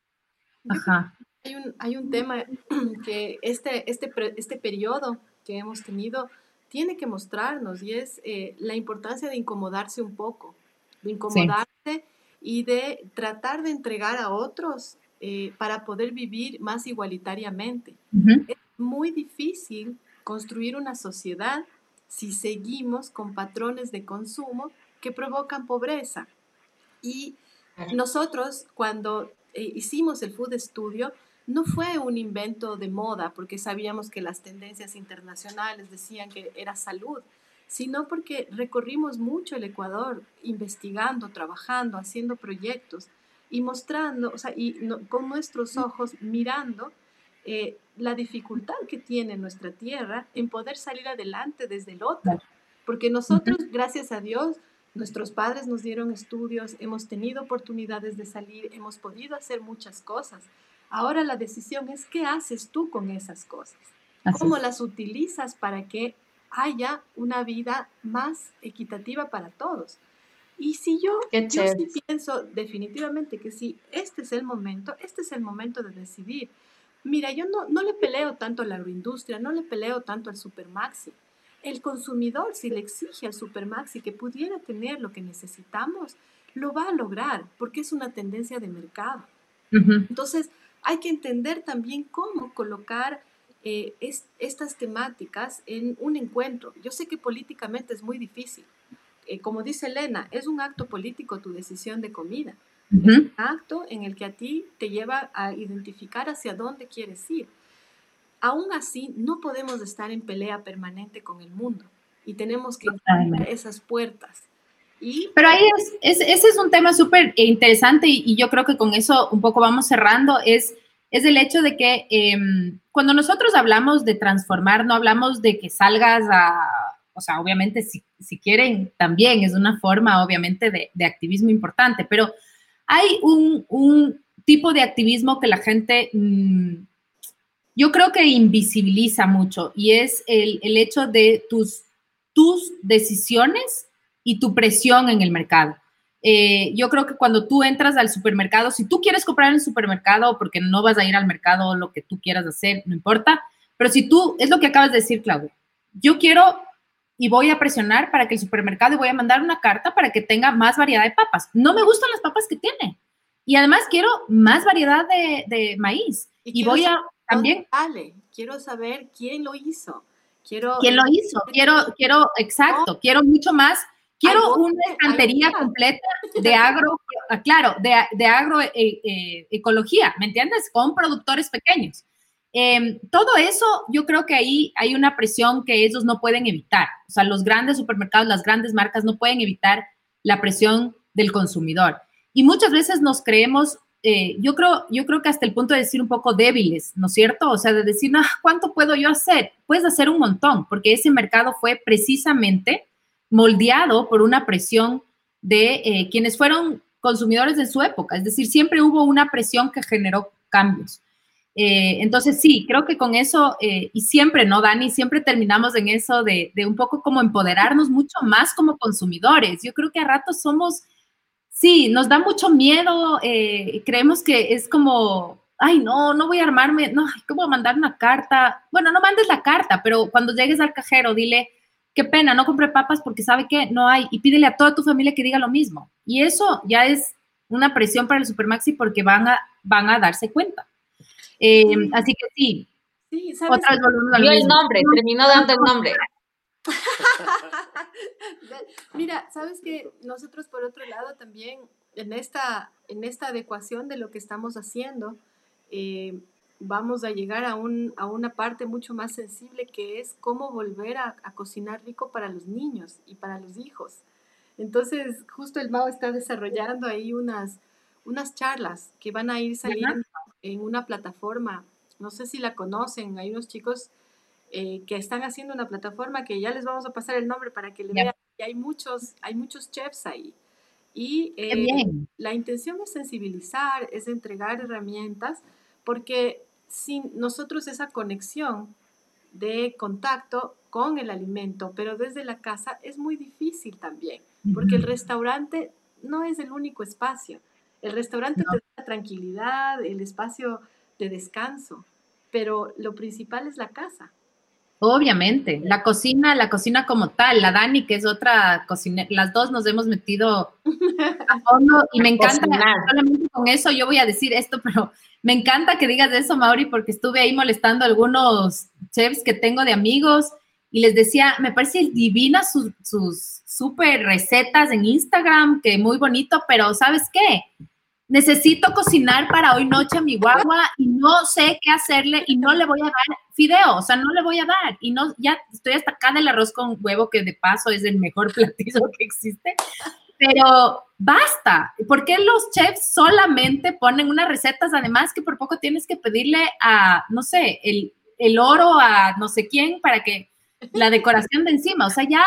Ajá. Hay un, hay un tema que este, este, este periodo que hemos tenido tiene que mostrarnos y es eh, la importancia de incomodarse un poco, de incomodarse sí. y de tratar de entregar a otros eh, para poder vivir más igualitariamente. Uh -huh. Es muy difícil construir una sociedad si seguimos con patrones de consumo que provocan pobreza. Y nosotros cuando eh, hicimos el Food Studio, no fue un invento de moda porque sabíamos que las tendencias internacionales decían que era salud, sino porque recorrimos mucho el Ecuador investigando, trabajando, haciendo proyectos y mostrando, o sea, y no, con nuestros ojos mirando eh, la dificultad que tiene nuestra tierra en poder salir adelante desde el otro. Porque nosotros, gracias a Dios, nuestros padres nos dieron estudios, hemos tenido oportunidades de salir, hemos podido hacer muchas cosas Ahora la decisión es qué haces tú con esas cosas, Así cómo es. las utilizas para que haya una vida más equitativa para todos. Y si yo, yo sí pienso definitivamente que sí, este es el momento, este es el momento de decidir. Mira, yo no, no le peleo tanto a la agroindustria, no le peleo tanto al supermaxi. El consumidor, si le exige al supermaxi que pudiera tener lo que necesitamos, lo va a lograr porque es una tendencia de mercado. Uh -huh. Entonces, hay que entender también cómo colocar eh, es, estas temáticas en un encuentro. Yo sé que políticamente es muy difícil. Eh, como dice Elena, es un acto político tu decisión de comida. Es un acto en el que a ti te lleva a identificar hacia dónde quieres ir. Aún así, no podemos estar en pelea permanente con el mundo y tenemos que abrir esas puertas. Pero ahí es, ese es un tema súper interesante y, yo creo que con eso un poco vamos cerrando, es, es el hecho de que eh, cuando nosotros hablamos de transformar, no hablamos de que salgas a, o sea, obviamente si, si quieren también es una forma obviamente de, de activismo importante, pero hay un, un, tipo de activismo que la gente... Mmm, yo creo que invisibiliza mucho y es el, el hecho de tus, tus decisiones y tu presión en el mercado. Eh, yo creo que cuando tú entras al supermercado, si tú quieres comprar en el supermercado porque no vas a ir al mercado lo que tú quieras hacer, no importa, pero si tú, es lo que acabas de decir, Claudia, yo quiero y voy a presionar para que el supermercado y voy a mandar una carta para que tenga más variedad de papas. No me gustan las papas que tiene. Y además quiero más variedad de, de maíz. Y, y voy a también... Vale, quiero saber quién lo hizo. Quiero, ¿Quién lo hizo? Quiero, quiero, exacto, quiero mucho más. Quiero una estantería completa de agro, claro, de, de agroecología, eh, eh, ¿me entiendes? Con productores pequeños. Eh, todo eso, yo creo que ahí hay una presión que ellos no pueden evitar. O sea, los grandes supermercados, las grandes marcas no pueden evitar la presión del consumidor. Y muchas veces nos creemos eh, yo, creo, yo creo que hasta el punto de decir un poco débiles, ¿no es cierto? O sea, de decir, no, ¿cuánto puedo yo hacer? Puedes hacer un montón, porque ese mercado fue precisamente moldeado por una presión de eh, quienes fueron consumidores de su época, es decir, siempre hubo una presión que generó cambios. Eh, entonces, sí, creo que con eso, eh, y siempre, ¿no, Dani? Siempre terminamos en eso de, de, un poco como empoderarnos mucho más como consumidores. Yo creo que a ratos somos sí, nos da mucho miedo, eh, creemos que es como, ay, no, no voy a armarme, no, ¿cómo mandar una carta? Bueno, no mandes la carta, pero cuando llegues al cajero, dile, qué pena, no compré papas porque sabe que no hay, y pídele a toda tu familia que diga lo mismo. Y eso ya es una presión para el Supermaxi porque van a, van a darse cuenta. Eh, así que sí. Sí, ¿sabes? Otra vez Dio el nombre, terminó dando el nombre. Mira, sabes que nosotros por otro lado también en esta, en esta adecuación de lo que estamos haciendo, eh, vamos a llegar a, un, a, una parte mucho más sensible que es cómo volver a, a, cocinar rico para los niños y para los hijos. Entonces, justo el MAO está desarrollando ahí unas, unas charlas que van a ir saliendo en una plataforma, no sé si la conocen, hay unos chicos eh, que están haciendo una plataforma que ya les vamos a pasar el nombre para que le vean. Y hay muchos, hay muchos chefs ahí. Y eh, la intención es sensibilizar, es entregar herramientas, porque sin nosotros esa conexión de contacto con el alimento, pero desde la casa es muy difícil también, porque el restaurante no es el único espacio. El restaurante no. te da tranquilidad, el espacio de descanso, pero lo principal es la casa. Obviamente, la cocina, la cocina como tal, la Dani, que es otra cocinera, las dos nos hemos metido a fondo y me encanta, solamente con eso yo voy a decir esto, pero me encanta que digas eso, Mauri, porque estuve ahí molestando a algunos chefs que tengo de amigos y les decía, me parece divina sus, sus súper recetas en Instagram, que muy bonito, pero ¿sabes qué? necesito cocinar para hoy noche a mi guagua y no sé qué hacerle y no le voy a dar fideo, o sea, no le voy a dar y no, ya estoy hasta acá del arroz con huevo, que de paso es el mejor platillo que existe, pero basta, ¿por qué los chefs solamente ponen unas recetas, además que por poco tienes que pedirle a, no sé, el, el oro a no sé quién para que la decoración de encima, o sea, ya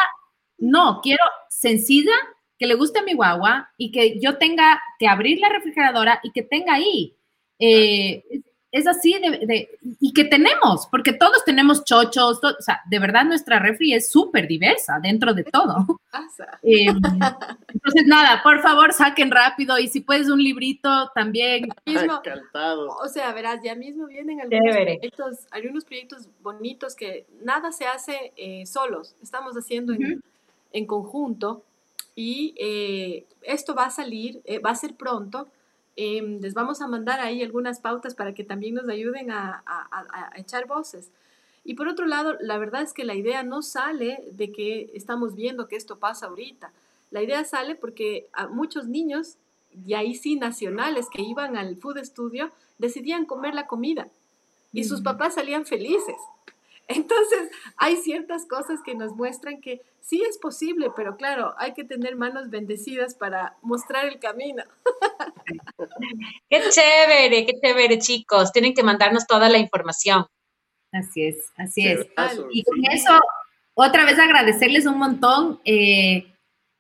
no, quiero sencilla, que le guste a mi guagua y que yo tenga que abrir la refrigeradora y que tenga ahí. Eh, es así de, de, y que tenemos, porque todos tenemos chochos, to, o sea, de verdad nuestra refri es súper diversa dentro de todo. Eh, entonces, nada, por favor, saquen rápido y si puedes un librito también. Mismo, Encantado. O sea, verás, ya mismo vienen algunos proyectos, algunos proyectos bonitos que nada se hace eh, solos, estamos haciendo uh -huh. en, en conjunto y eh, esto va a salir, eh, va a ser pronto. Em, les vamos a mandar ahí algunas pautas para que también nos ayuden a, a, echar voces. Y por otro lado, la verdad es que la idea no sale de que estamos viendo que esto pasa ahorita. La idea sale porque a muchos niños, y ahí sí nacionales, que iban al food studio, decidían comer la comida y sus papás salían felices. Entonces, hay ciertas cosas que nos muestran que sí es posible, pero claro, hay que tener manos bendecidas para mostrar el camino. Qué chévere, qué chévere, chicos. Tienen que mandarnos toda la información. Así es, así es. Y con eso, otra vez agradecerles un montón. Eh,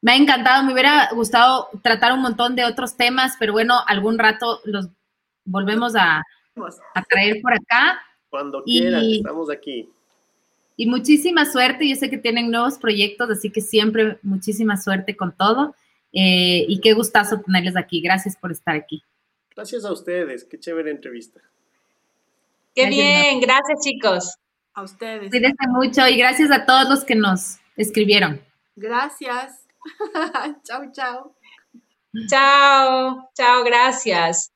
me ha encantado, me hubiera gustado tratar un montón de otros temas, pero bueno, algún rato los volvemos a, a traer por acá. Cuando quieran, estamos aquí. Y muchísima suerte, yo sé que tienen nuevos proyectos, así que siempre muchísima suerte con todo. Eh, y qué gustazo tenerles aquí. Gracias por estar aquí. Gracias a ustedes, qué chévere entrevista. Qué bien, gracias chicos. A ustedes. Cuídense mucho y gracias a todos los que nos escribieron. Gracias. chao, chao. Chao, chao, gracias.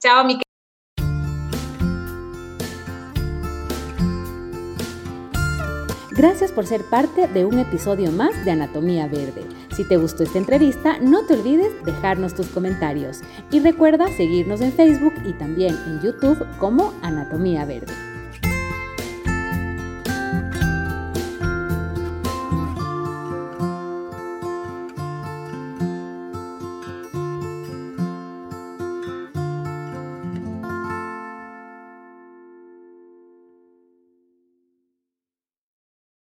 Chao, mi Gracias por ser parte de un episodio más de Anatomía Verde. Si te gustó esta entrevista, no te olvides dejarnos tus comentarios y recuerda seguirnos en Facebook y también en YouTube como Anatomía Verde.